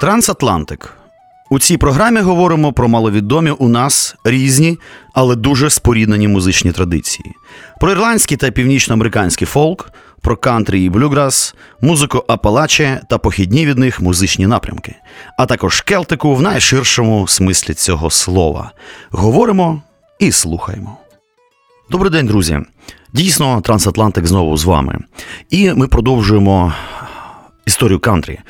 Трансатлантик. У цій програмі говоримо про маловідомі у нас різні, але дуже споріднені музичні традиції: про ірландський та північноамериканський фолк, про кантрі і блюграс, музику апалаче та похідні від них музичні напрямки, а також келтику в найширшому смислі цього слова. Говоримо і слухаємо. Добрий день, друзі! Дійсно, Трансатлантик знову з вами. І ми продовжуємо історію кантрі.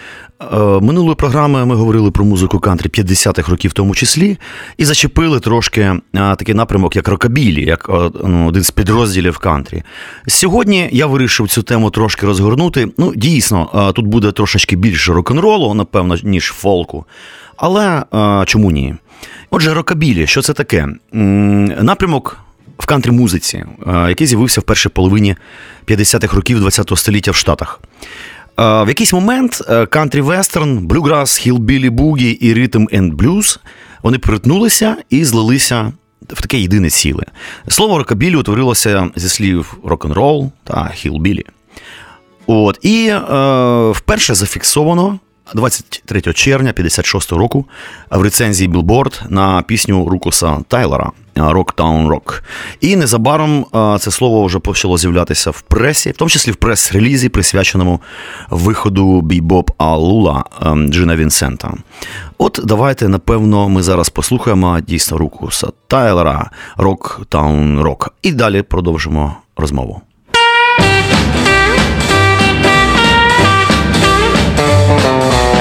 Е, минулої програми ми говорили про музику кантрі 50-х років, в тому числі, і зачепили трошки е, такий напрямок, як рокабілі, як е, ну, один з підрозділів кантрі. Сьогодні я вирішив цю тему трошки розгорнути. Ну, дійсно, тут буде трошечки більше рок-н-ролу, напевно, ніж фолку. Але чому ні? Отже, рокабілі, що це таке? Напрямок. В кантрі музиці, який з'явився в першій половині 50-х років ХХ століття в Штатах. В якийсь момент кантрі вестерн, блюграс, хілбілі бугі і ритм енд блюз вони перетнулися і злилися в таке єдине ціле. Слово рокабілі утворилося зі слів рок-н-рол та хілбілі. От, І е, вперше зафіксовано 23 червня 56 року в рецензії Білборд на пісню Рукуса Тайлера Rocktown Rock. І незабаром це слово вже почало з'являтися в пресі, в тому числі в прес-релізі, присвяченому виходу бібоп Алула Джина Вінсента. От давайте, напевно, ми зараз послухаємо дійсно Рукуса Тайлера Rocktown Rock. І далі продовжимо розмову.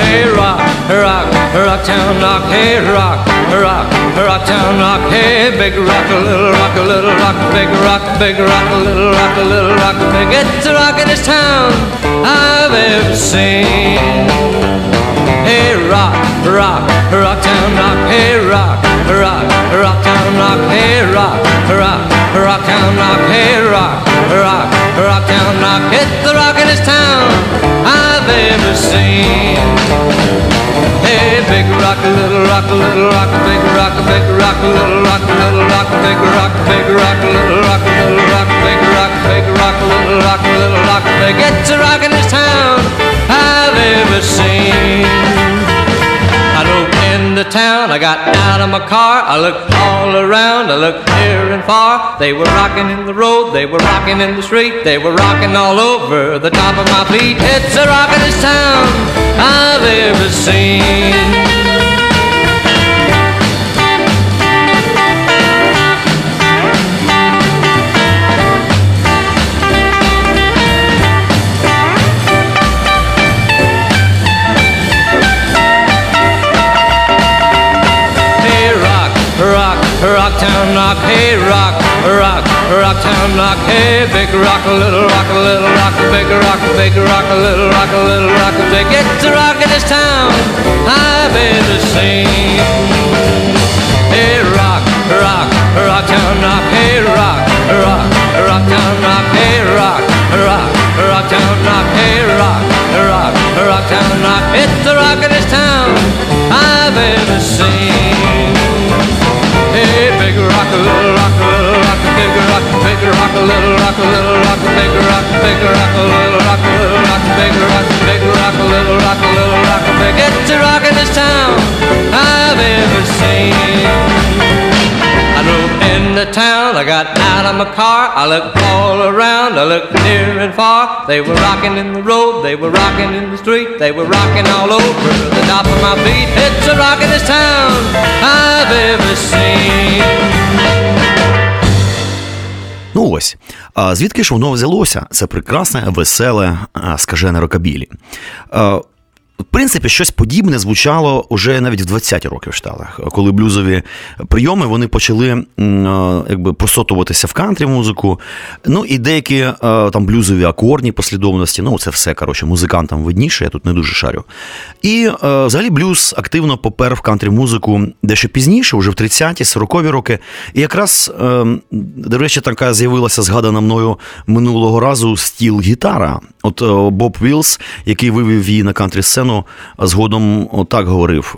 Hey rock, rock, rock town rock, hey rock, rock, rock town rock, hey big rock, a little rock, a little rock, big rock, big rock, a little rock, a little rock, big. It's the rockinest town I've ever seen. Hey rock, rock, rock town rock, hey rock, rock, rock town rock, hey rock, rock, rock town rock, hey rock, rock, rock town rock. It's the rockinest town I've ever seen. Hey, big rock, little rock, a little rock, big rock, big rock, a little rock, little rock, big rock, big rock, little rock, little rock, big rock, big rock, little rock, little rock, a big. It's a rock in this town I've ever seen into town. I got out of my car. I looked all around. I looked near and far. They were rocking in the road. They were rocking in the street. They were rocking all over the top of my feet. It's the rockin'est town I've ever seen. Rocktown rock, town, rock, hey rock, rock, Rocktown rock, hey big rock, a little rock, a little rock, a big rock, a big rock, a little rock, a little rock, a big. It's a rock in this town I've ever seen. Hey rock, rock, Rocktown rock, hey rock, rock, Rocktown rock, hey rock, rock, Rocktown rock, hey rock, rock, Rocktown rock. It's the rock in this town I've ever seen. Rock, rock, a little rock, a little rock, big rock, big rock, a little rock, a little rock, a big. It's a rock in this town I've ever seen. I drove town, I got out of my car, I looked all around, I looked near and far. They were rocking in the road, they were rocking in the street, they were rocking all over the top of my feet. It's a rockin'est town I've ever seen. Ну ось. Звідки ж воно взялося? Це прекрасне, веселе, скажене рокабілі. В принципі, щось подібне звучало уже навіть в 20-ті роки в Штатах, коли блюзові прийоми вони почали якби просотуватися в кантрі музику. Ну і деякі там блюзові акордні послідовності. Ну, це все коротше, музикантам видніше, я тут не дуже шарю. І взагалі блюз активно попер в кантрі музику дещо пізніше, вже в 30-ті, 40-ві роки. І якраз, до речі, така з'явилася згадана мною минулого разу стіл гітара. От Боб Вілс, який вивів її на кантрі сцену телефону, згодом отак говорив: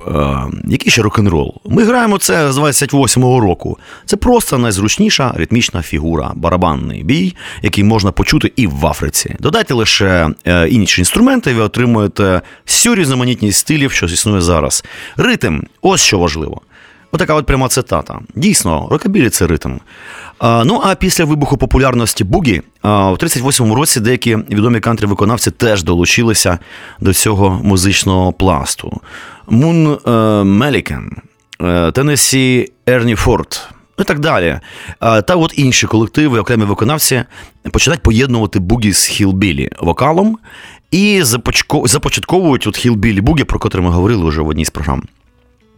який ще рок-н-рол? Ми граємо це з 28-го року. Це просто найзручніша ритмічна фігура, барабанний бій, який можна почути і в Африці. Додайте лише інші інструменти, ви отримуєте всю різноманітність стилів, що існує зараз. Ритм ось що важливо. Отака от пряма цитата. Дійсно, рокабілі це ритм. Ну а після вибуху популярності Бугі в 38-му році деякі відомі кантрі-виконавці теж долучилися до цього музичного пласту. Мун е, Маллікен, е, Теннесі Ерні Форд. І так далі. Та от інші колективи, окремі виконавці починають поєднувати бугі з хілбілі вокалом і започатковують от хілбілі бугі, про котрі ми говорили вже в одній з програм.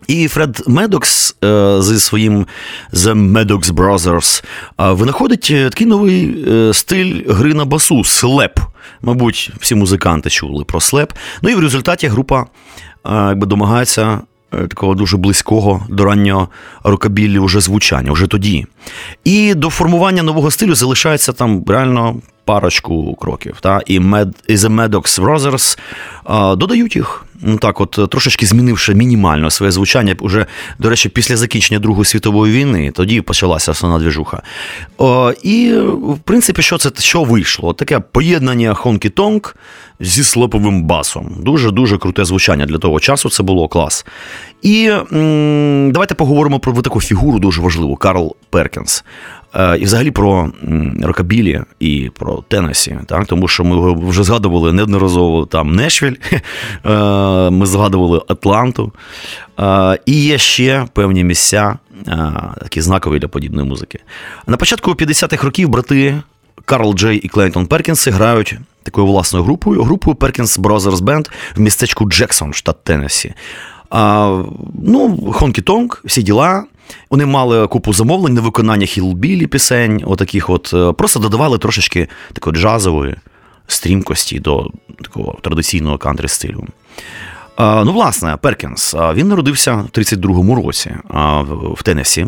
І Фред Медокс е, зі своїм The Maddox Brothers е, винаходить е, такий новий стиль гри на басу слеп. Мабуть, всі музиканти чули про слеп. Ну і в результаті група якби домагається такого дуже близького до раннього рокабілі вже звучання, вже тоді. І до формування нового стилю залишається там реально парочку кроків. Та? І Med, The Maddox Brothers додають їх. Ну так, от трошечки змінивши мінімально своє звучання, уже, до речі, після закінчення Другої світової війни, тоді почалася основна двіжуха. О, І, в принципі, що це що вийшло? Таке поєднання Хонкі Тонг зі слоповим басом. Дуже-дуже круте звучання для того часу. Це було клас. І м- давайте поговоримо про таку фігуру дуже важливу Карл Перкінс. Е, і взагалі про рокабілі і про Теннесі, так? тому що ми вже згадували неодноразово там Нешвіль, е, ми згадували Атланту. Е, і є ще певні місця, такі знакові для подібної музики. На початку 50-х років брати Карл Джей і Клейнтон Перкінси грають такою власною групою, групою Perkins Brothers Band в містечку Джексон, штат Теннесі. Ну, Хонкі Тонг, всі діла. Вони мали купу замовлень на виконання хілбілі пісень, отаких от, е, просто додавали трошечки такої джазової стрімкості до такого традиційного кантри стилю. Ну, власне, Перкінс він народився в 32-му році в Теннесі.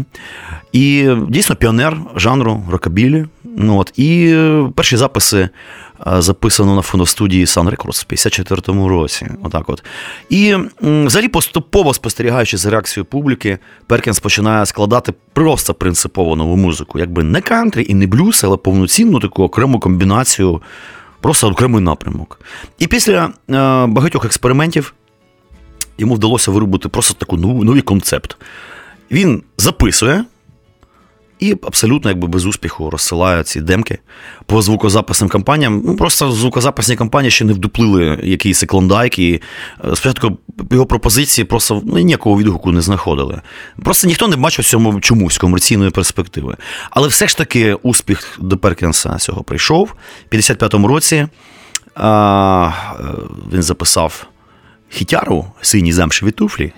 І дійсно піонер жанру рокабілі. Ну, от, І перші записи записано на фоностудії Sun Records в 54-му році. Отак от. І взагалі, поступово спостерігаючи за реакцією публіки, Перкінс починає складати просто принципово нову музику. Якби не кантрі і не блюз, але повноцінну таку окрему комбінацію, просто окремий напрямок. І після багатьох експериментів йому вдалося виробити просто таку новий концепт. Він записує і абсолютно якби без успіху розсилає ці демки по звукозаписним кампаніям. Ну, Просто звукозаписні кампанії ще не вдуплили якийсь клондайк, і е, спочатку його пропозиції просто ну, ніякого відгуку не знаходили. Просто ніхто не бачив цьому чомусь комерційної перспективи. Але все ж таки успіх до Перкінса цього прийшов. У 55-му році а, е, він записав хітяру, сині замшеві туфлі,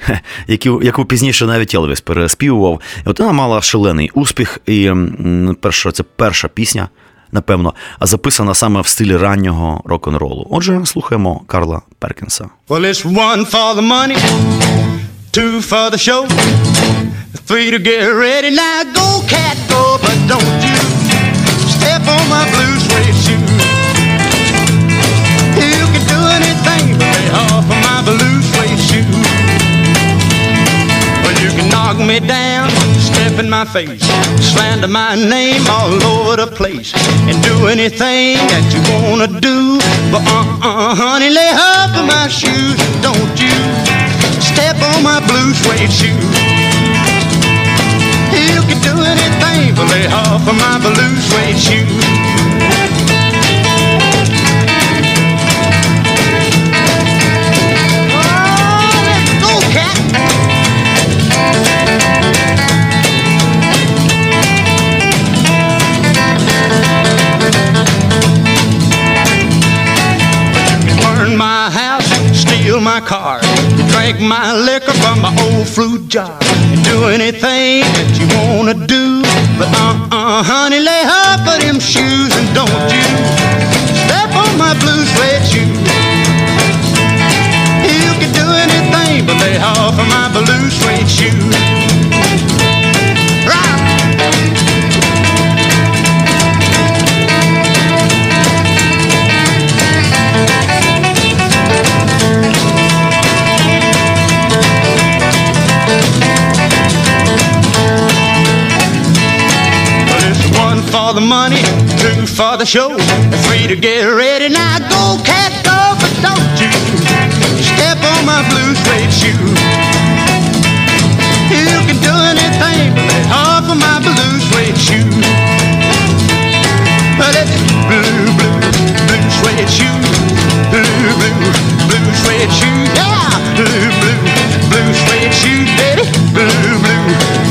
яку яку пізніше навіть Елвіс переспівував. І от вона мала шалений успіх. І перша, це перша пісня, напевно, записана саме в стилі раннього рок-н-ролу. Отже, слухаємо Карла Перкінса. Well, it's one for the money, two for the show, three to get ready. Now go, cat, go, but don't you step on my blue suede shoe. You can do anything but lay off of my blue suede shoe. Well, you can knock me down, step in my face, slander my name all over the place, and do anything that you wanna do. But uh-uh, honey, lay off of my shoes, don't you step on my blue suede shoe. You can do anything but lay off of my car, drink my liquor from my old fruit jar, the show, Free to get ready. Now go, cat, go, but don't you step on my blue suede shoe. You can do anything but let off of my blue suede shoe. It's blue, blue, blue suede shoe. Blue, blue, blue suede shoe. Yeah, blue, blue, blue suede shoe, baby. Blue, blue,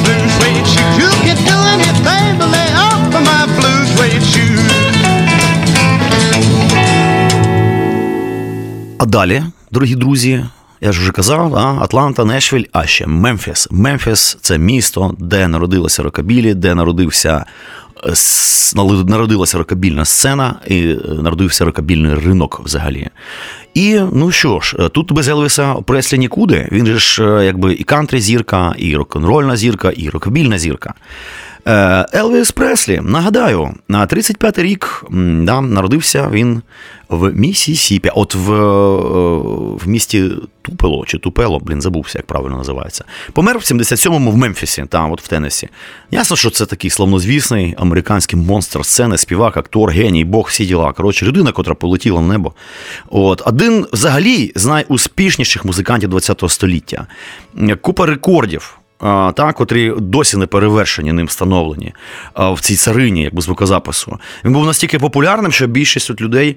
blue suede shoe. You can do anything but let off of my blue suede shoe. А далі, дорогі друзі, я ж вже казав, а, Атланта, Нешвіль, а ще Мемфіс. Мемфіс це місто, де народилася рокабілі, де народився е, народилася рокабільна сцена і е, народився рокабільний ринок взагалі. І ну що ж, е, тут без Елвіса Преслі нікуди. Він же ж якби і кантрі зірка, і рок-н-рольна зірка, і рокабільна зірка. Е, Елвіс Преслі, нагадаю, на 35-й рік да, народився він в Місісіпі, от в, е, в місті Тупело чи Тупело, блін, забувся, як правильно називається. Помер в 77-му в Мемфісі, там, от в Теннесі. Ясно, що це такий славнозвісний американський монстр сцени, співак, актор, геній, бог, всі діла. Коротше, людина, котра полетіла в небо. От, один взагалі з найуспішніших музикантів ХХ століття. Купа рекордів. Та, котрі досі не перевершені ним встановлені в цій царині, якби звукозапису. Він був настільки популярним, що більшість от людей,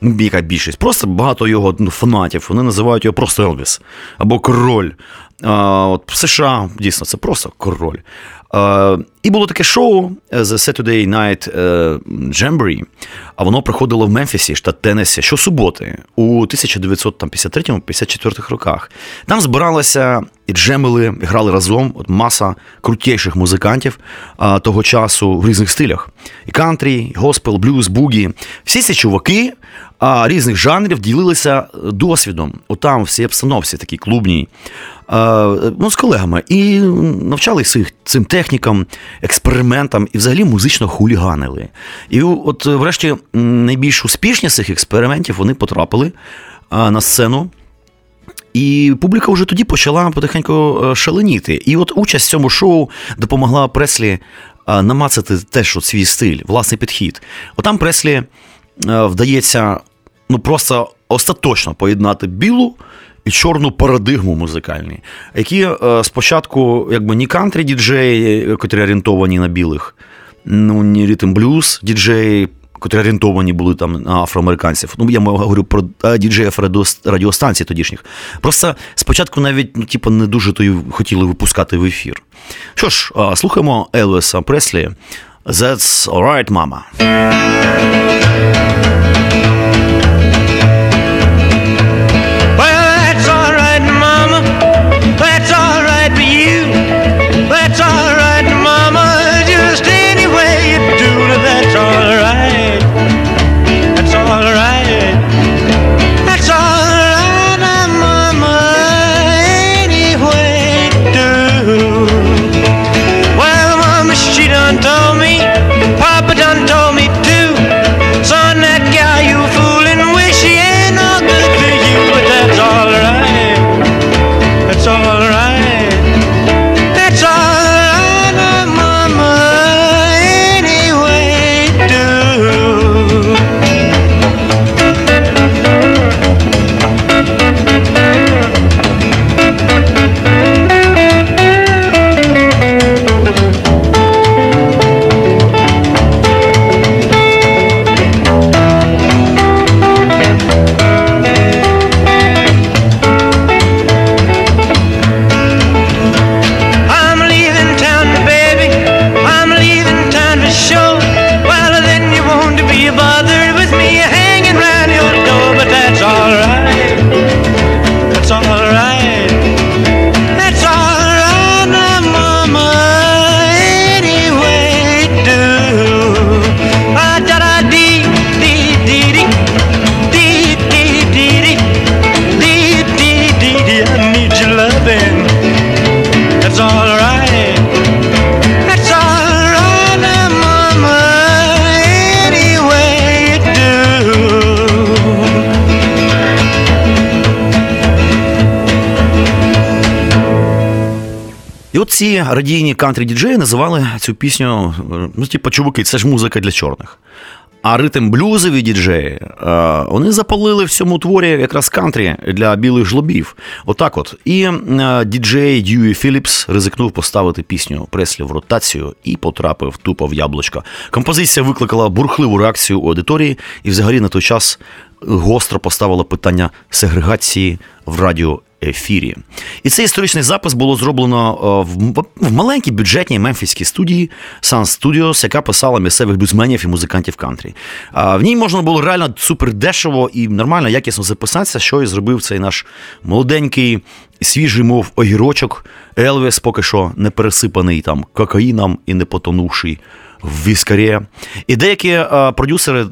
ну, яка більшість, просто багато його ну, фанатів, вони називають його просто Елвіс або король. А, от в США дійсно це просто король. А, і було таке шоу е, The Saturday Night е, Jamboree, а воно проходило в Мемфісі, штат Теннессі, щосуботи у 1953-54 роках. Там збиралися і джемили, грали разом от маса крутіших музикантів того часу в різних стилях: і кантрі, і госпел, блюз, бугі. Всі ці чуваки різних жанрів ділилися досвідом. Отам, в цій обстановці, такій клубній. А, ну, з колегами і навчалися їх цим технікам, експериментам і взагалі музично хуліганили. І от, врешті, найбільш успішні з цих експериментів вони потрапили а, на сцену. І публіка вже тоді почала потихеньку е, шаленіти. І от участь в цьому шоу допомогла Преслі е, намацати теж от свій стиль, власний підхід. Отам Преслі е, вдається ну просто остаточно поєднати білу і чорну парадигму музикальні, які е, спочатку якби ні кантрі діджеї, котрі орієнтовані на білих, ну ні ритм блюз діджеї, котрі орієнтовані були там на афроамериканців. Ну, я говорю про е, діджеїв радіостанцій тодішніх. Просто спочатку навіть ну, типу, не дуже то й хотіли випускати в ефір. Що ж, е, слухаємо Елвіса Преслі. That's alright, mama. Ці радійні кантрі діджеї називали цю пісню, ну, типу, чуваки, це ж музика для чорних. А ритм блюзові діджеї, е, вони запалили в цьому творі якраз кантрі для білих жлобів. Отак от. І е, діджей Дьюї Філіпс ризикнув поставити пісню Преслі в ротацію і потрапив тупо в яблучко. Композиція викликала бурхливу реакцію у аудиторії, і взагалі на той час гостро поставила питання сегрегації в радіоефірі. І цей історичний запис було зроблено е, в, маленькій бюджетній мемфіській студії Sun Studios, яка писала місцевих блюзменів і музикантів кантрі. В ній можна було реально супер дешево і нормально, якісно записатися, що і зробив цей наш молоденький, свіжий, мов огірочок. Елвіс поки що не пересипаний там кокаїном і не потонувший в віскарі. І деякі продюсери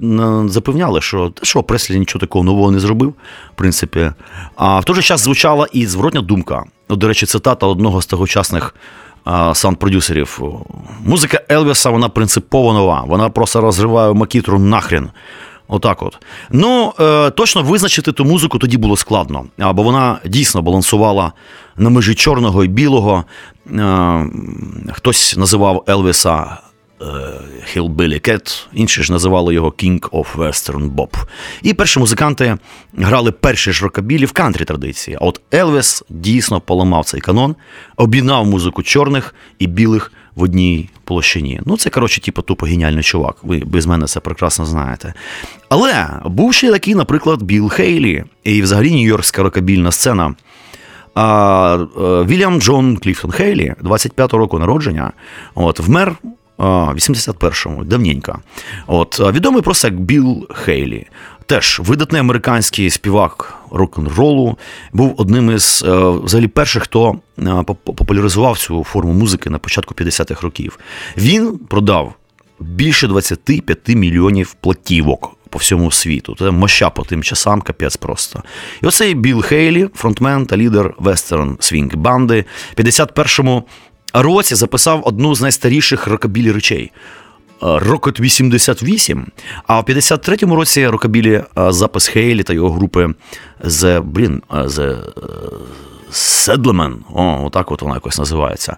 запевняли, що що Преслі нічого такого нового не зробив, в принципі. А в той же час звучала і зворотня думка. От, до речі, цитата одного з тогочасних а, саунд-продюсерів. Музика Елвіса, вона принципово нова. Вона просто розриває макітру нахрен. Отак от. Ну, е, точно визначити ту музику тоді було складно, бо вона дійсно балансувала на межі чорного і білого. Е, хтось називав Елвіса Hillbilly Cat, інші ж називали його King of Western Bob. І перші музиканти грали перші ж рокабілі в кантрі традиції. А от Елвіс дійсно поламав цей канон, об'єднав музику чорних і білих в одній площині. Ну, це, коротше, типу, тупо геніальний чувак. Ви без мене це прекрасно знаєте. Але був ще такий, наприклад, Білл Хейлі, і взагалі нью-йоркська рокабільна сцена. А, е, Вільям Джон Кліфтон Хейлі, 25-го року народження, от, вмер 81-му, давненько. От, відомий просто як Білл Хейлі. Теж видатний американський співак рок-н-ролу, був одним із е, взагалі перших, хто е, популяризував цю форму музики на початку 50-х років. Він продав більше 25 мільйонів платівок по всьому світу. Це моща по тим часам, капець просто. І оцей Білл Хейлі, фронтмен та лідер вестерн свінг банди, в 51-му році записав одну з найстаріших рокабілі речей. Рокет 88, а в 53-му році рокабілі е, запис Хейлі та його групи The, блін, е, The Settlement, о, отак от вона якось називається.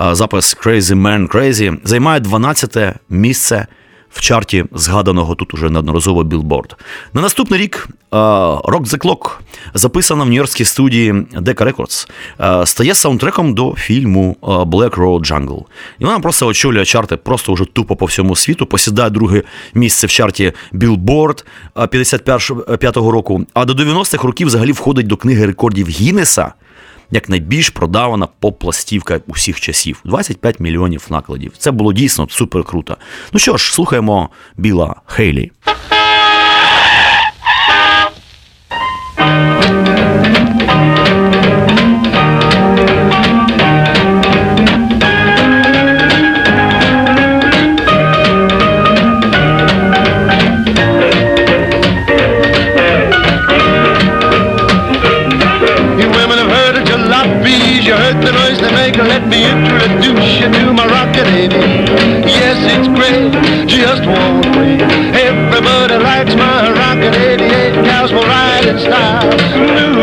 Е, Запис Crazy Man Crazy займає 12 місце в чарті згаданого тут уже неодноразово білборд. На наступний рік е, Rock the Clock, записана в нью-йоркській студії Decca Records, е, стає саундтреком до фільму е, Black Road Jungle. І вона просто очолює чарти просто вже тупо по всьому світу, посідає друге місце в чарті Billboard 55-го року, а до 90-х років взагалі входить до книги рекордів Гіннеса як найбільш продавана поп-пластівка усіх часів. 25 мільйонів накладів. Це було дійсно супер круто. Ну що ж, слухаємо Біла Хейлі. You to my rocket lady. Yes, it's great, just won't wait. Everybody likes my rocket 88. Cows will ride in style, moving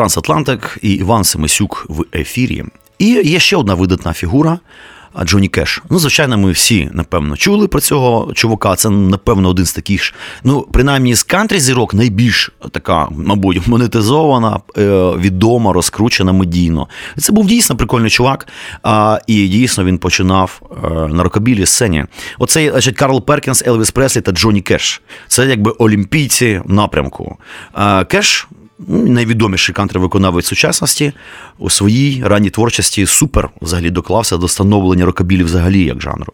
Трансатлантик і Іван Семисюк в ефірі. І є ще одна видатна фігура. Джоні Кеш. Ну, звичайно, ми всі, напевно, чули про цього чувака. Це, напевно, один з таких ж. Ну, принаймні, з кантрі зірок найбільш така, мабуть, монетизована, е, відома, розкручена медійно. Це був дійсно прикольний чувак. І дійсно він починав е, на рокобілі сцені. Оцей значить, Карл Перкінс, Елвіс Преслі та Джоні Кеш. Це якби олімпійці напрямку. Кеш найвідоміший кантри-виконавець сучасності у своїй ранній творчості супер взагалі доклався до становлення рокабілі взагалі як жанру.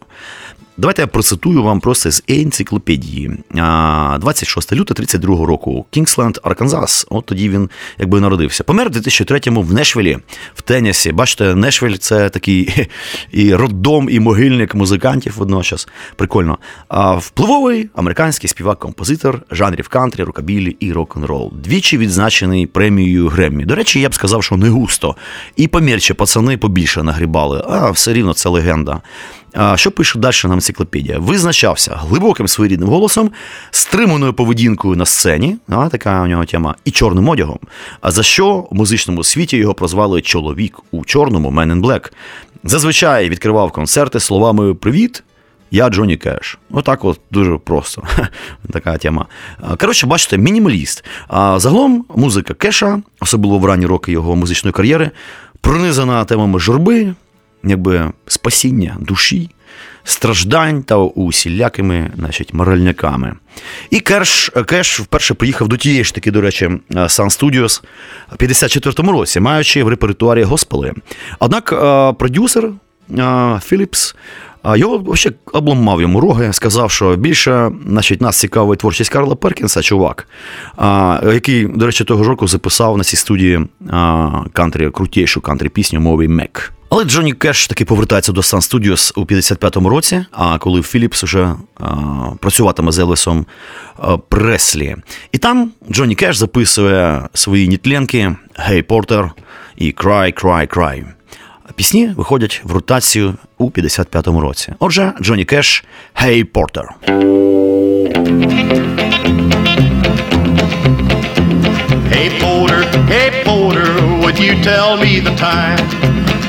Давайте я процитую вам просто з енциклопедії. А, 26 лютого 32 року. Кінгсленд, Арканзас. От тоді він якби народився. Помер у 2003-му в Нешвілі, в Теннесі. Бачите, Нешвіль це такий і роддом, і могильник музикантів водночас. Прикольно. Впливовий американський співак-композитор жанрів кантрі, рокабілі і рок-н-рол. Двічі відзначений премією Греммі. До речі, я б сказав, що не густо. І помірче пацани побільше нагрібали, а все рівно це легенда. Що пише далі нам енциклопедія? Визначався глибоким своєрідним голосом, стриманою поведінкою на сцені, а, така у нього тема, і чорним одягом. А за що в музичному світі його прозвали чоловік у чорному Man in Black. Зазвичай відкривав концерти словами Привіт. Я Джоні Кеш. Отак от дуже просто. Така тема. Коротше, бачите, мінімаліст. А загалом музика Кеша, особливо в ранні роки його музичної кар'єри, пронизана темами журби, якби спасіння душі, страждань та усілякими значить, моральниками. І Керш Кеш вперше приїхав до тієї ж таки, до речі, Sun Studios в 54-му році, маючи в репертуарі госпели. Однак е, продюсер е, Філіпс. А його взагалі обламав йому роги, сказав, що більше значить, нас цікавить творчість Карла Перкінса, чувак, який, до речі, того ж року записав на цій студії кантрі, крутішу кантрі пісню мові Мек. Але Джонні Кеш таки повертається до Sun Studios у 55-му році, а коли Філіпс уже а, працюватиме з Елвісом а, Преслі. І там Джонні Кеш записує свої нітленки «Hey Porter» і «Cry, Cry, Cry». Пісні виходять в ротацію у 55-му році. Отже, Джонні Кеш «Hey Porter». Hey Porter, hey Porter, would you tell me the time?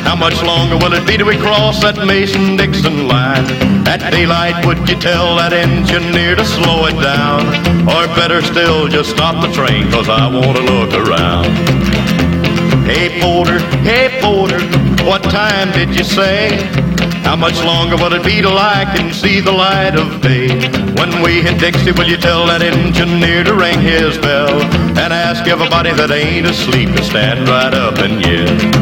How much longer will it be till we cross that Mason-Dixon line? At daylight, would you tell that engineer to slow it down? Or better still, just stop the train, cause I wanna look around. Hey Porter, hey Porter, what time did you say? How much longer will it be till I can see the light of day? When we hit Dixie, will you tell that engineer to ring his bell? And ask everybody that ain't asleep to stand right up and yell.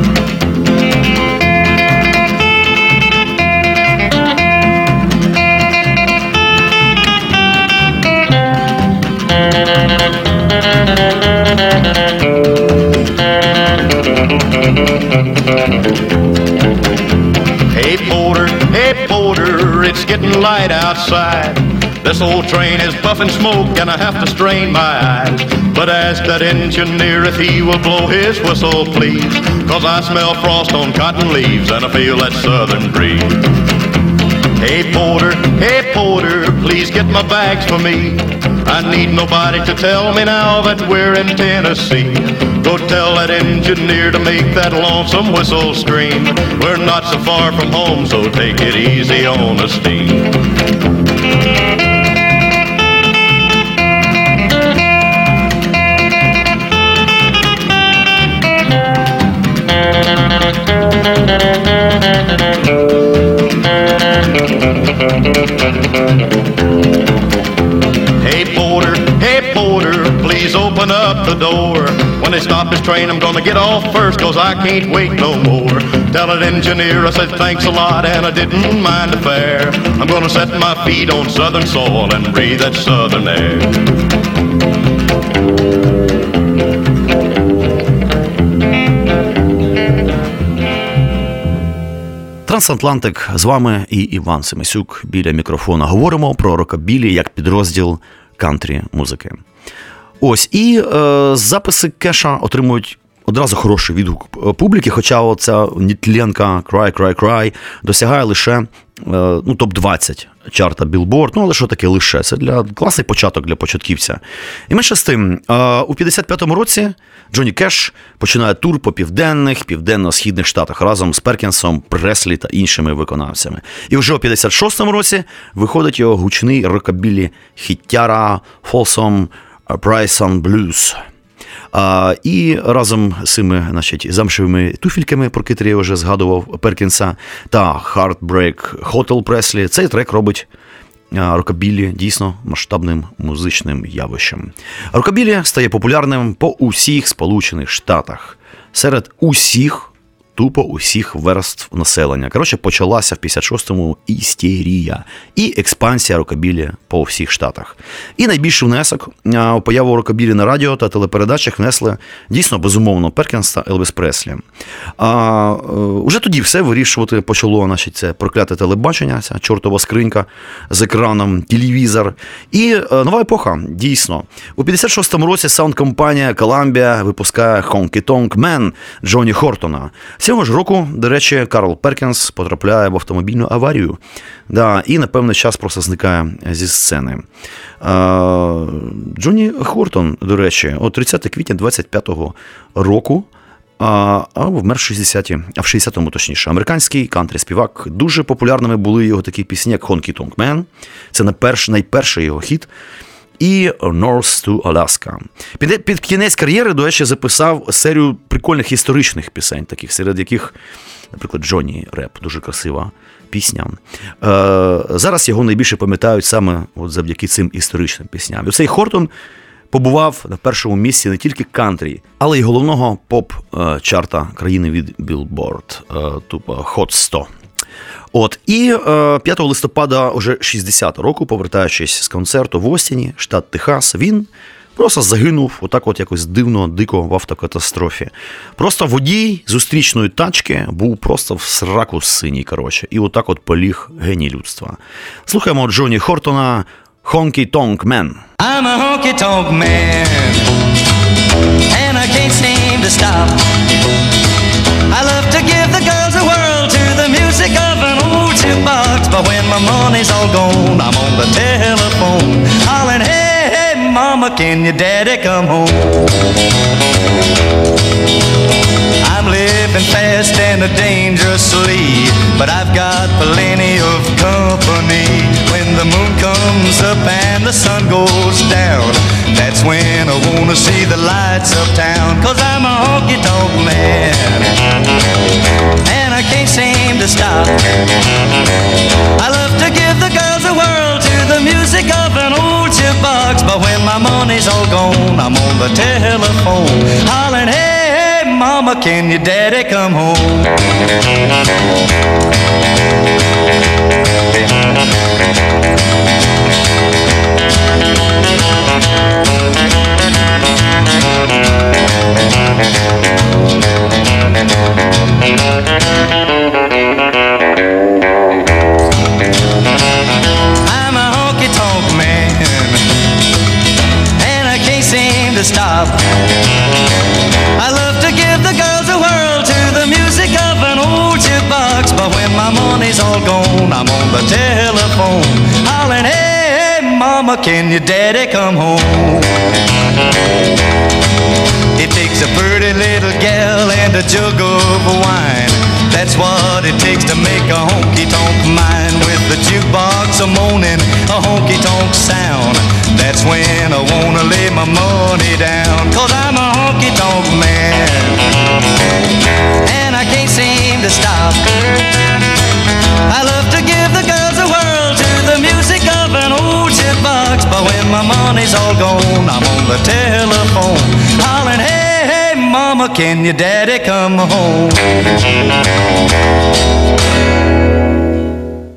Hey Porter, hey Porter, it's getting light outside. This old train is puffing smoke and I have to strain my eyes. But ask that engineer if he will blow his whistle, please. Cause I smell frost on cotton leaves and I feel that southern breeze. Hey Porter, hey Porter, please get my bags for me. I need nobody to tell me now that we're in Tennessee. Go tell that engineer to make that lonesome whistle scream. We're not so far from home, so take it easy on the steam. Stop this train, I'm gonna get off first, cause I can't wait no more. Tell that engineer I said thanks a lot and I didn't mind the fare. I'm gonna set my feet on southern soil and breathe that southern air. Трансатлантик з вами і Іван Семисюк біля мікрофона. Говоримо про рокабілі як підрозділ кантрі музики. Ось і е, записи кеша отримують одразу хороший відгук публіки, хоча оця нітленка Cry, Cry, Cry досягає лише ну, топ-20 чарта Billboard, ну але що таке лише? Це для класний початок для початківця. І менше з тим, у 55-му році Джонні Кеш починає тур по південних, південно-східних штатах разом з Перкінсом, Преслі та іншими виконавцями. І вже у 56-му році виходить його гучний рокабілі хіттяра Folsom Bryson Blues. А, І разом з цими значить, замшевими туфельками, про котрі я вже згадував Перкінса, та Heartbreak Hotel Presley, цей трек робить. Рокабілі дійсно масштабним музичним явищем. Рокабілі стає популярним по усіх Сполучених Штатах серед усіх тупо усіх верств населення. Коротше, почалася в 56-му істерія і експансія рокабілі по всіх штатах. І найбільший внесок у появу рокабілі на радіо та телепередачах внесли дійсно безумовно Перкінс та Елвіс Преслі. А е, уже тоді все вирішувати почало значить, це прокляте телебачення, ця чортова скринька з екраном, телевізор. І е, нова епоха дійсно. У 56-му році саунд-компанія Columbia випускає Honky Tonk Man Джоні Хортона. Цього ж року, до речі, Карл Перкінс потрапляє в автомобільну аварію. Да, І на певний час просто зникає зі сцени. А, Джонні Хортон, до речі, о 30 квітня 25-го року. А а вмер 60-ті, а в 60-му точніше, американський кантрі-співак. Дуже популярними були його такі пісні, як Honky Tonk Man. Це найперший його хіт і North to Alaska. Під, під кінець кар'єри, до речі, записав серію прикольних історичних пісень, таких, серед яких, наприклад, Джонні Реп, дуже красива пісня. Е, Зараз його найбільше пам'ятають саме от завдяки цим історичним пісням. І цей Хортон побував на першому місці не тільки кантрі, але й головного поп-чарта країни від Billboard, е, тупо Hot 100. От і е, 5 листопада, уже 60 року, повертаючись з концерту в Остіні, штат Техас, він просто загинув отак, от якось дивно, дико в автокатастрофі. Просто водій зустрічної тачки був просто в сраку синій. Коротше, і отак от поліг геній людства. Слухаємо Джоні Хортона Honky Tonk Man. I love to give the to the music of an old jukebox, but when my money's all gone, I'm on the telephone, hollering, hey, hey, mama, can your daddy come home? I'm living fast and dangerously, but I've got plenty of company. When the moon comes up and the sun goes down, that's when I wanna see the lights of town. Cause I'm a honky tonk man, and I can't seem to stop. I love to give the girls a whirl to the music of an old jukebox, but when my money's all gone, I'm on the telephone, hollering, hey, hey, mama, can your daddy come home? I'm a honky tonk man, and I can't seem to stop. I love to give the girls a whirl to the music of an old jukebox, but when my money's all gone, I'm on the telephone, hollering, hey, hey, mama, can your daddy come home? Takes a pretty little gal and a jug of wine. That's what it takes to make a honky tonk mine with the jukebox a moaning, a honky tonk sound. That's when I wanna lay my money down, cause I'm a honky tonk man. And I can't seem to stop. I love to give the girls a whirl to the music of an old jukebox, but when my money's all gone, I'm on the telephone, hollering, hey, mama, can your daddy come home?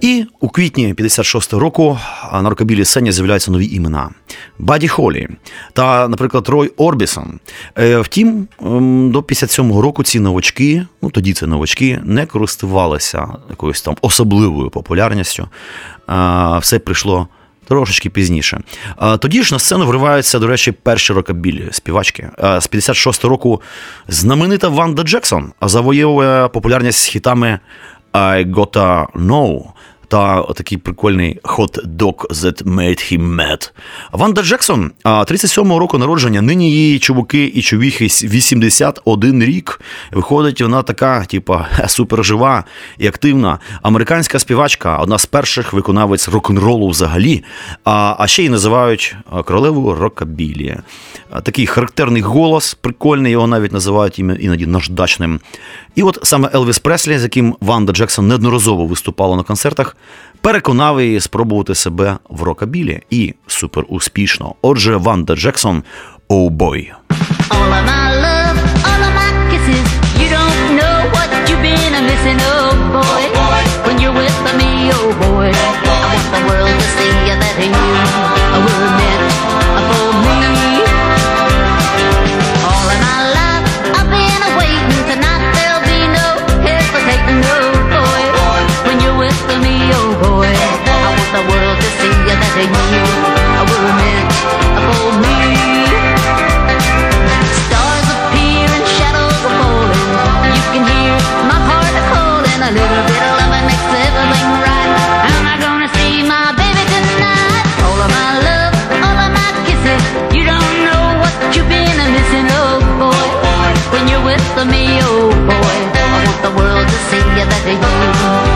І у квітні 56-го року на рокобілі сцені з'являються нові імена: Баді Холі та, наприклад, Рой Орбісон. Е, Втім, ем, до 57-го року ці новачки, ну тоді це новачки, не користувалися якоюсь там особливою популярністю. Е, Все прийшло. Трошечки пізніше. Тоді ж на сцену вриваються, до речі, перші рокабілі співачки. З 56-го року знаменита Ванда Джексон завоює популярність з хітами I Gotta Know та такий прикольний Hot Dog That Made Him Mad. Ванда Джексон, 37-го року народження, нині її чуваки і човіхи 81 рік. Виходить, вона така, типа, супержива і активна. Американська співачка, одна з перших виконавець рок-н-ролу взагалі. А, а ще й називають а, королевою рокабілі. Такий характерний голос, прикольний, його навіть називають іноді наждачним. І от саме Елвіс Преслі, з яким Ванда Джексон неодноразово виступала на концертах, переконав її спробувати себе в рокабілі і супер успішно. Отже, Ванда Джексон a missing, oh oh boy. I want the world to see that you see that you were meant for me. Stars appear and shadows are falling. You can hear my heart calling. A little bit of love makes everything right. Am I gonna see my baby tonight? All of my love, all of my kisses. You don't know what you've been missing, oh boy. When you're with me, oh boy. I want the world to see that you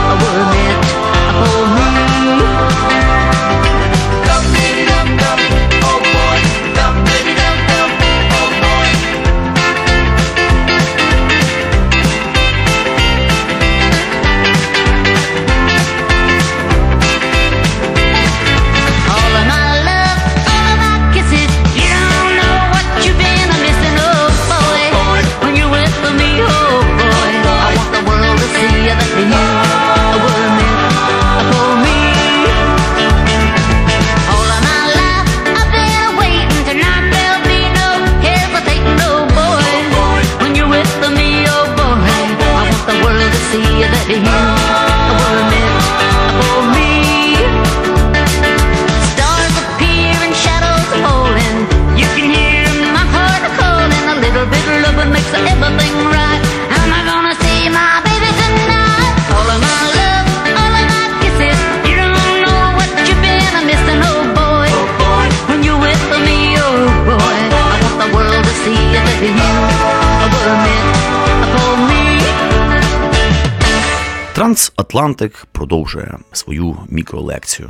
Трансатлантик продовжує свою мікролекцію.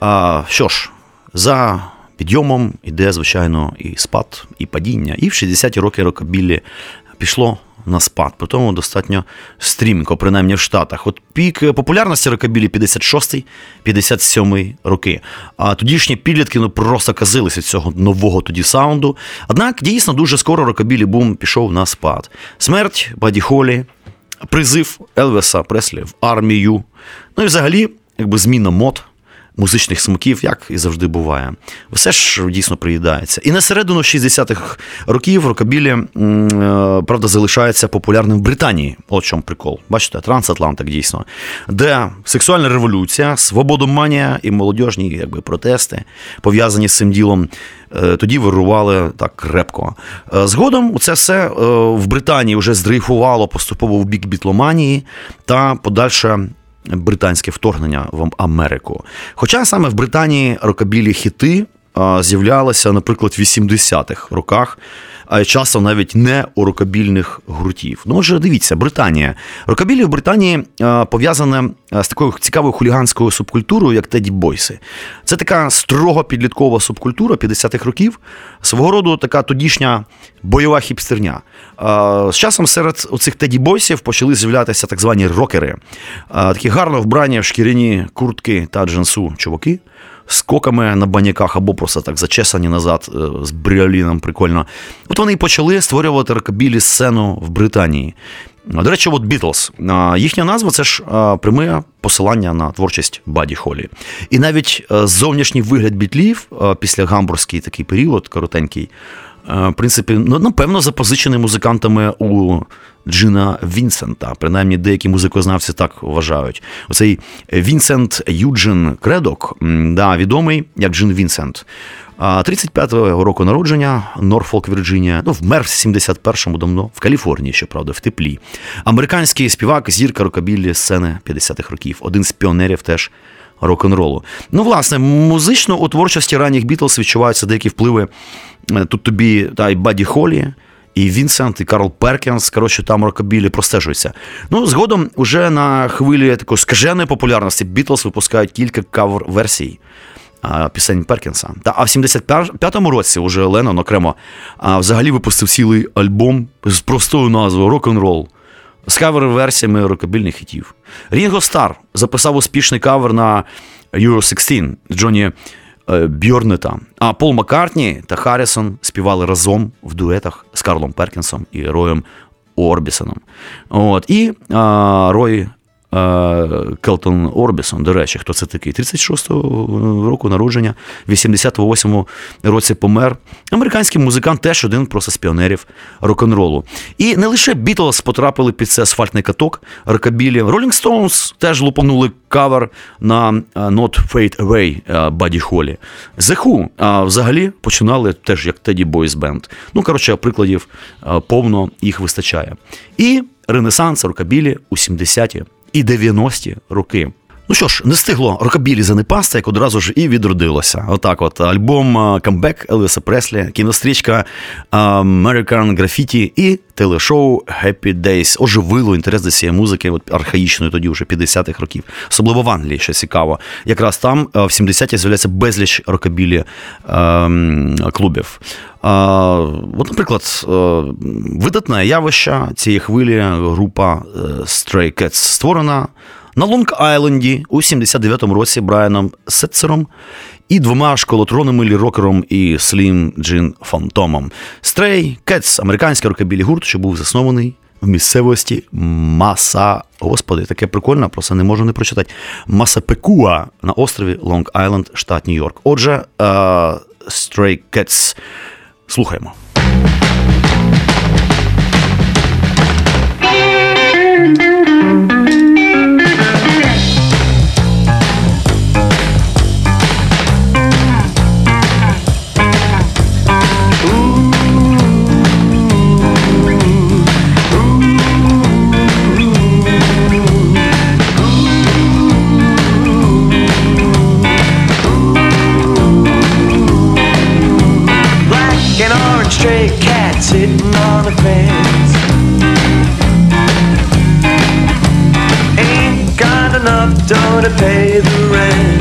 А, що ж, за підйомом іде, звичайно, і спад, і падіння. І в 60-ті роки рокабілі пішло на спад, при тому достатньо стрімко, принаймні в Штатах. От пік популярності рокабілі 56-57 роки. А тодішні підлітки ну, просто казилися цього нового тоді саунду. Однак дійсно дуже скоро рокабілі бум пішов на спад. Смерть Баді Холі, призив Елвіса Преслі в армію. Ну і взагалі, якби зміна мод музичних смаків, як і завжди буває. Все ж дійсно приїдається. І на середину 60-х років рокабілі, е, правда, залишається популярним в Британії. От чому прикол. Бачите, трансатлантик дійсно, де сексуальна революція, свободоманія і молодіжні якби, протести, пов'язані з цим ділом. е, Тоді вирували так крепко. Е, Згодом це все в Британії вже здрейфувало поступово в бік бітломанії та подальше британське вторгнення в Америку. Хоча саме в Британії рокабілі хіти з'являлися, наприклад, в 80-х роках, а часто навіть не у рокабільних гуртів. Ну, отже, дивіться, Британія. Рокабілі в Британії пов'язане з такою цікавою хуліганською субкультурою, як Теді Бойси. Це така строго підліткова субкультура 50-х років, свого роду така тодішня бойова хіпстерня. З часом серед оцих Теді Бойсів почали з'являтися так звані рокери. Такі гарно вбрані в шкіряні куртки та джинсу чуваки з коками на баняках або просто так зачесані назад е, з бріоліном, прикольно. От вони і почали створювати рокобілі сцену в Британії. До речі, от Бітлз. Їхня назва це ж пряме посилання на творчість Баді Холі. І навіть е, зовнішній вигляд бітлів е, після гамбурзький такий період, коротенький, в принципі, ну, напевно, запозичений музикантами у Джина Вінсента. Принаймні, деякі музикознавці так вважають. Оцей Вінсент Юджин Кредок, да, відомий як Джин Вінсент. А 35-го року народження, Норфолк, Вірджинія. Ну, вмер в 71-му давно, в Каліфорнії, щоправда, в теплі. Американський співак, зірка рокобіллі сцени 50-х років. Один з піонерів теж рок-н-ролу. Ну, власне, музично у творчості ранніх Бітлз відчуваються деякі впливи. Е, Тут тобі та й Баді Холі, і Вінсент, і Карл Перкінс, коротше, там рокобілі простежуються. Ну, згодом, уже на хвилі такої скаженої популярності Бітлз випускають кілька кавер-версій пісень Перкінса. Та, а в 75-му році уже Леннон окремо а, взагалі випустив цілий альбом з простою назвою Рок-н-рол з кавер-версіями рокобільних хітів. Рінго Стар записав успішний кавер на Euro 16 Джоні е, Бьорнета. А Пол Маккартні та Харрісон співали разом в дуетах з Карлом Перкінсом і Роєм Орбісоном. От. І а, Рой Келтон Орбісон, до речі, хто це такий? 36-го року народження, в 88-му році помер. Американський музикант теж один просто з піонерів рок-н-ролу. І не лише Бітлз потрапили під цей асфальтний каток рокабілі. Rolling Stones теж лупанули кавер на е, Not Fade Away е, Баді Холі. The Who е, взагалі починали теж як Boys Band. Ну, коротше, прикладів е, повно їх вистачає. І Ренесанс рокабілі у 70-ті і 90-ті роки. Ну що ж, не встигло рокабілі занепасти, як одразу ж і відродилося. Отак, от альбом камбек Елвіса Преслі, кінострічка American Graffiti і телешоу Happy Days оживило інтерес до цієї музики, от архаїчної тоді вже 50-х років. Особливо в Англії, що цікаво. Якраз там в 70-ті з'являється безліч рокабілі клубів. А, от, наприклад, е, видатне явище цієї хвилі група е, Stray Cats створена на Лонг-Айленді у 79-му році Брайаном Сетцером і двома школотронами Лі Рокером і Слім Джим Фантомом. Stray Cats – американський рокабілі гурт, що був заснований в місцевості Маса. Господи, таке прикольне, просто не можу не прочитати. Масапекуа на острові Лонг-Айленд, штат Нью-Йорк. Отже, е, Stray Cats. Слухаємо. To pay the rent.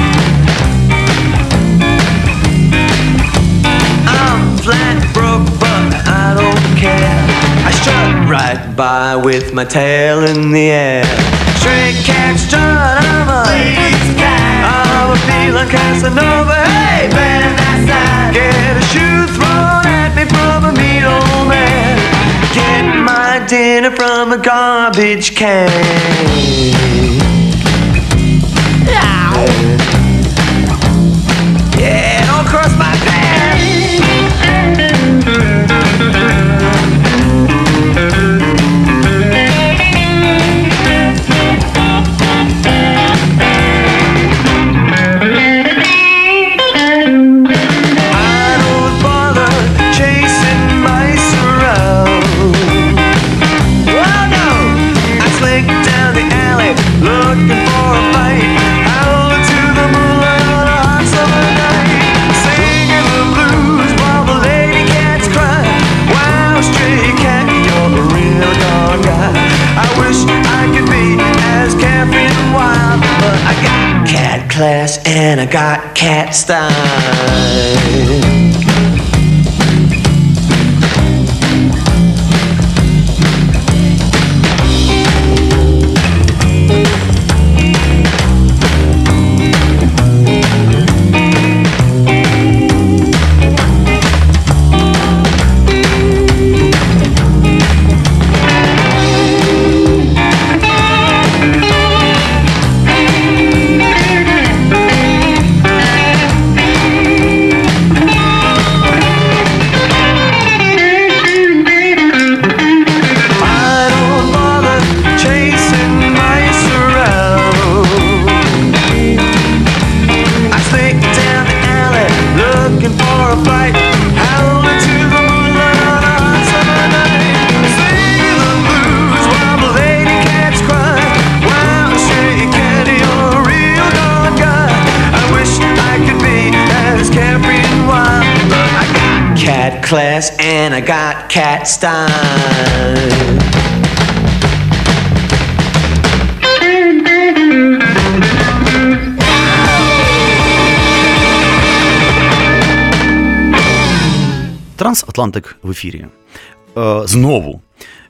I'm flat broke, but I don't care. I strut right by with my tail in the air. Stray cat strut, I'm a I'm a feeling Casanova. Hey, man, that's that. Get a shoe thrown at me from a mean old man. Get my dinner from a garbage can. Yeah, don't cross my path. I got cat style. And I got cat style. Трансатлантик в ефірі. Е, знову.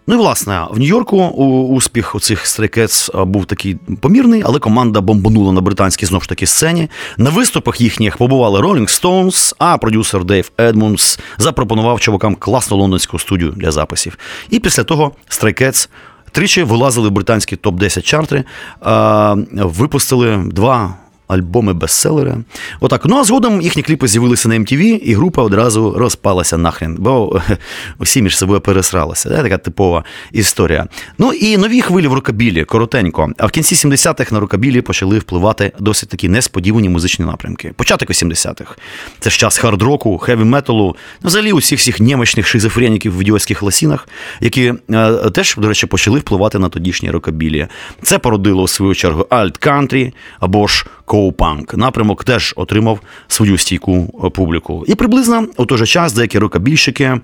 Ну і власне, в Нью-Йорку успіх у цих е, був такий помірний, але команда бомбанула на британській знову ж таки сцені. На виступах їхніх побували Rolling Stones, а продюсер Дейв Едмунс запропонував чувакам класну лондонську студію для записів. І після того Stray тричі вилазили в британські топ-10 чартри, е, випустили два альбоми бестселери. Отак. Ну а згодом їхні кліпи з'явилися на MTV, і група одразу розпалася нахрен, бо усі між собою пересралися. Да? Така типова історія. Ну і нові хвилі в рокабілі, коротенько. А в кінці 70-х на рокабілі почали впливати досить такі несподівані музичні напрямки. Початок 80-х. Це ж час хард-року, хеві металу, ну, взагалі усіх всіх немощних шизофреніків в ідіотських ласінах, які е, теж, до речі, почали впливати на тодішнє рокабілі. Це породило у свою чергу альт-кантрі або ж коупанк. Напрямок теж отримав свою стійку е, публіку. І приблизно у той же час деякі рокабільщики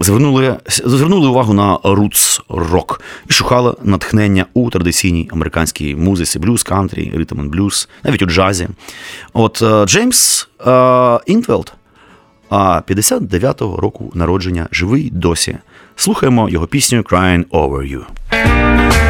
звернули, звернули увагу на рутс рок і шукали натхнення у традиційній американській музиці, блюз, кантрі, ритм блюз, навіть у джазі. От е, Джеймс е, Інтвелд, а 59-го року народження, живий досі. Слухаємо його пісню Crying Over You.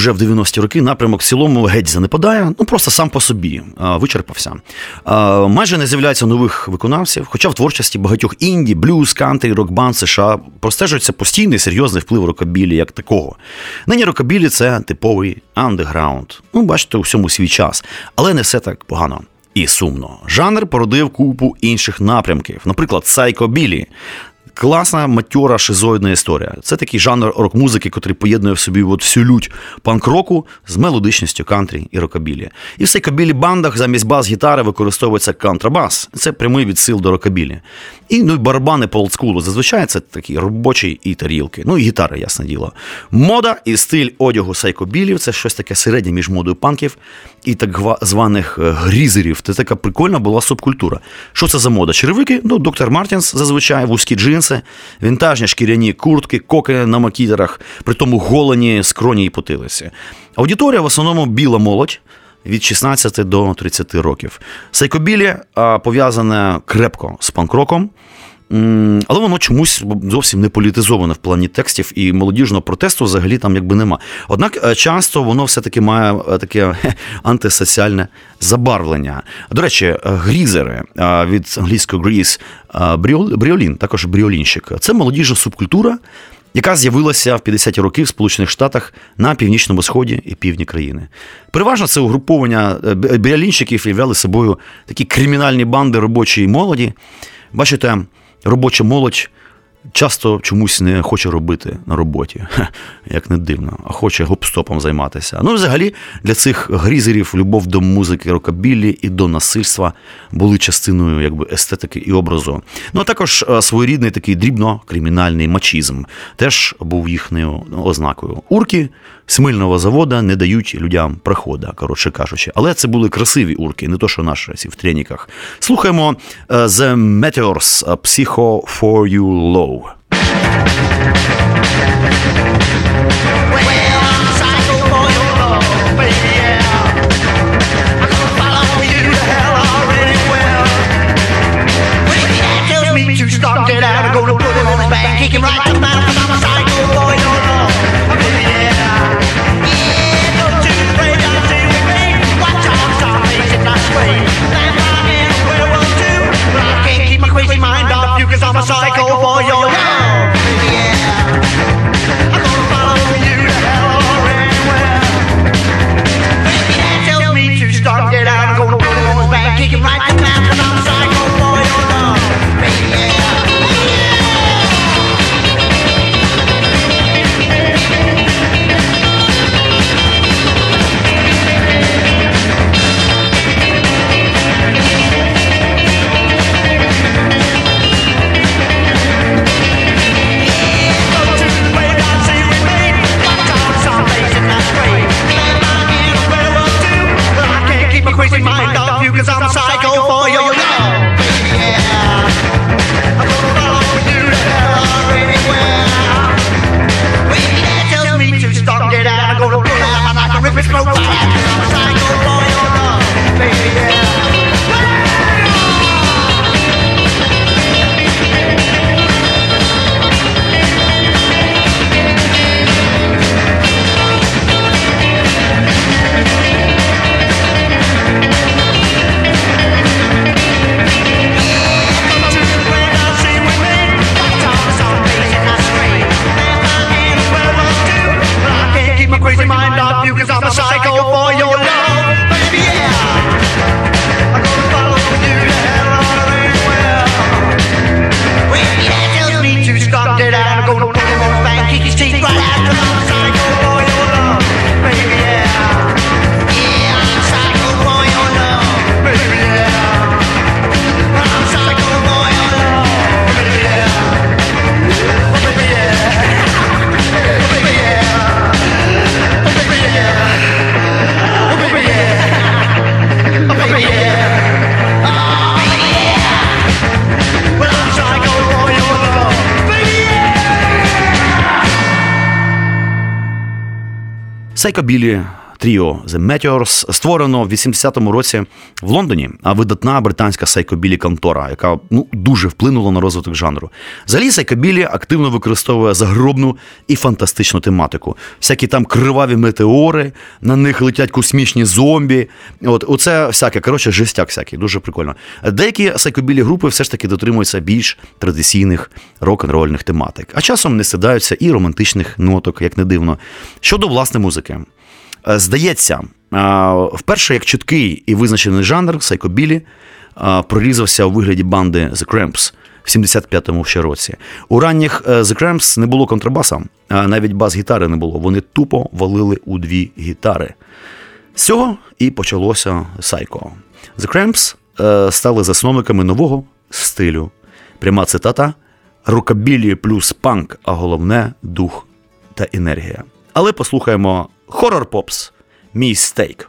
Уже в 90-ті роки напрямок в цілому геть занепадає, ну просто сам по собі вичерпався. Майже не з'являється нових виконавців, хоча в творчості багатьох інді, блюз, кантрі, рок-банд США простежується постійний серйозний вплив рокабілі як такого. Нині рокабілі це типовий андеграунд. Ну, бачите, у всьому свій час, але не все так погано. І сумно. Жанр породив купу інших напрямків, наприклад, сайкобілі. Класна матьора шизоїдна історія. Це такий жанр рок-музики, який поєднує в собі от всю лють панк-року з мелодичністю кантрі і рокабілі. І в кабілі бандах замість бас-гітари використовується контрабас. Це прямий відсил до рокабілі. І ну, барабани по олдскулу. Зазвичай це такі робочі і тарілки. Ну і гітари, ясне діло. Мода і стиль одягу сайкобілів це щось таке середнє між модою панків і так званих е, грізерів. Це така прикольна була субкультура. Що це за мода? Черевики? Ну, доктор Мартінс зазвичай, вузькі джинси, вінтажні шкіряні куртки, коки на макітерах, при тому голені скроні і потилиці. Аудиторія в основному біла молодь. Від 16 до 30 років. Сайкобілі пов'язане крепко з панкроком, але воно чомусь зовсім не політизоване в плані текстів і молодіжного протесту взагалі там якби нема. Однак е, часто воно все-таки має е, таке антисоціальне забарвлення. До речі, е, грізери від англійського гріз бріолін, також бріолінщик. Це молодіжна субкультура. Яка з'явилася в 50-ті роки в Сполучених Штатах на північному сході і півдні країни. Переважно це угруповання біалінщиків б- бріолінщиків являли собою такі кримінальні банди робочої молоді. Бачите, робоча молодь часто чомусь не хоче робити на роботі, як не дивно, а хоче гоп-стопом займатися. Ну, взагалі, для цих грізерів любов до музики, рокабілі і до насильства були частиною якби, естетики і образу. Ну, а також е, своєрідний такий дрібно-кримінальний мачізм теж був їхньою ознакою. Урки смильного завода не дають людям прохода, коротше кажучи. Але це були красиві урки, не то, що наші в треніках. Слухаємо е, The Meteors е, Psycho for You Low. Get out, I'm gonna put him on his back, kick him right 'cause I'm a psycho boy, 再给我又一 cause I'm a psycho for your Psychobilly Тріо The Meteors створено в 80-му році в Лондоні, а видатна британська сайкобілі контора, яка ну дуже вплинула на розвиток жанру. Взагалі сайкобілі активно використовує загробну і фантастичну тематику. Всякі там криваві метеори, на них летять космічні зомбі. От оце всяке, коротше, жестяк всякий, дуже прикольно. Деякі сайкобілі групи все ж таки дотримуються більш традиційних рок-н-рольних тематик, а часом не стидаються і романтичних ноток, як не дивно. Щодо власне музики. Е, Здається, е, вперше як чіткий і визначений жанр сайкобілі е, прорізався у вигляді банди The Cramps в 75-му ще році. У ранніх The Cramps не було контрабаса, навіть бас-гітари не було. Вони тупо валили у дві гітари. З цього і почалося Сайко. The Cramps стали засновниками нового стилю. Пряма цитата: рокабілі плюс панк, а головне дух та енергія. Але послухаємо Horror Pops. Mistake.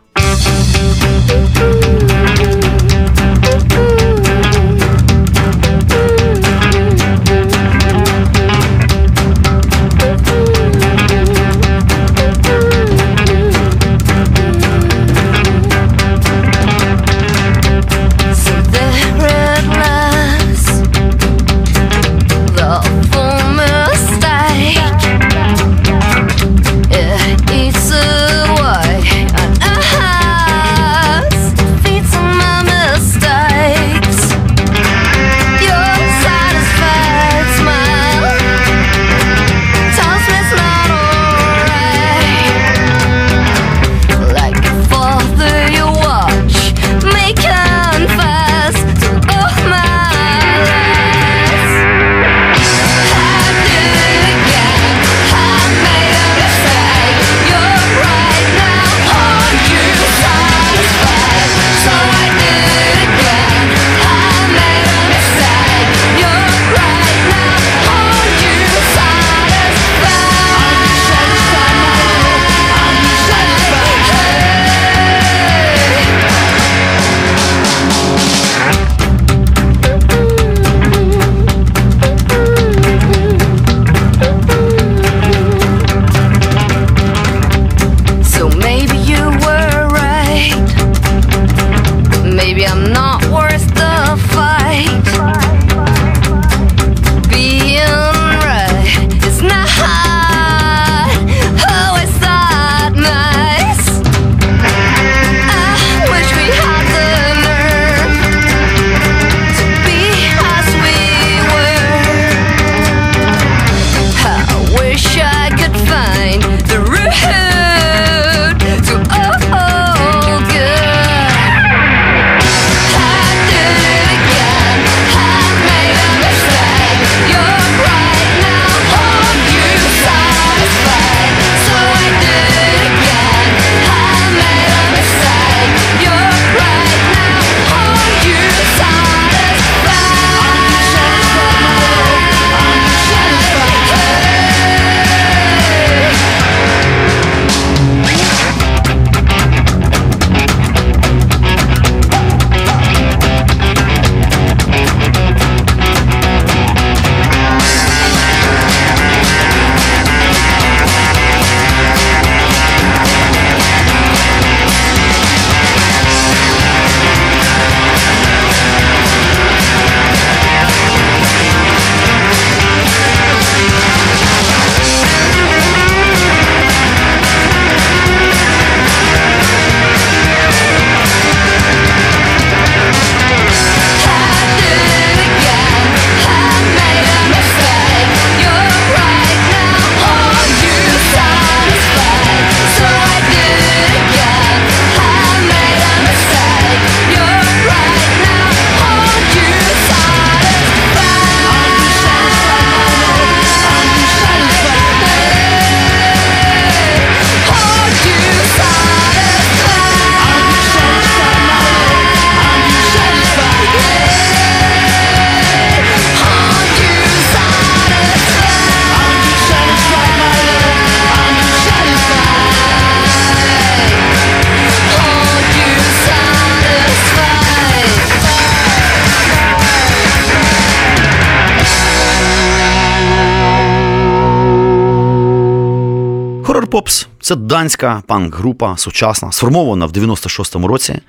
Pops це данська панк-група, сучасна, сформована в 96-му році.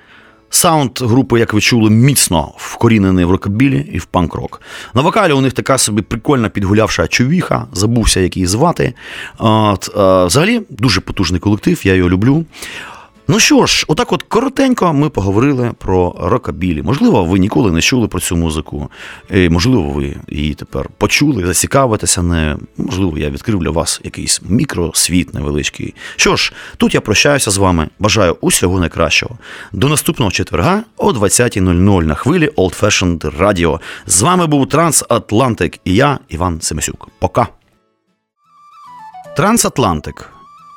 Саунд групи, як ви чули, міцно вкорінений в рокобілі і в панк-рок. На вокалі у них така собі прикольна підгулявша чувіха, забувся, як її звати. От, е, взагалі, дуже потужний колектив, я його люблю. Ну що ж, отак от коротенько ми поговорили про рокабілі. Можливо, ви ніколи не чули про цю музику. Можливо, ви її тепер почули, зацікавитеся не. Можливо, я відкрив для вас якийсь мікросвіт невеличкий. Що ж, тут я прощаюся з вами. Бажаю усього найкращого. До наступного четверга о 20.00 на хвилі Old Fashioned Radio. З вами був Трансатлантик і я, Іван Семесюк. Пока. Трансатлантик.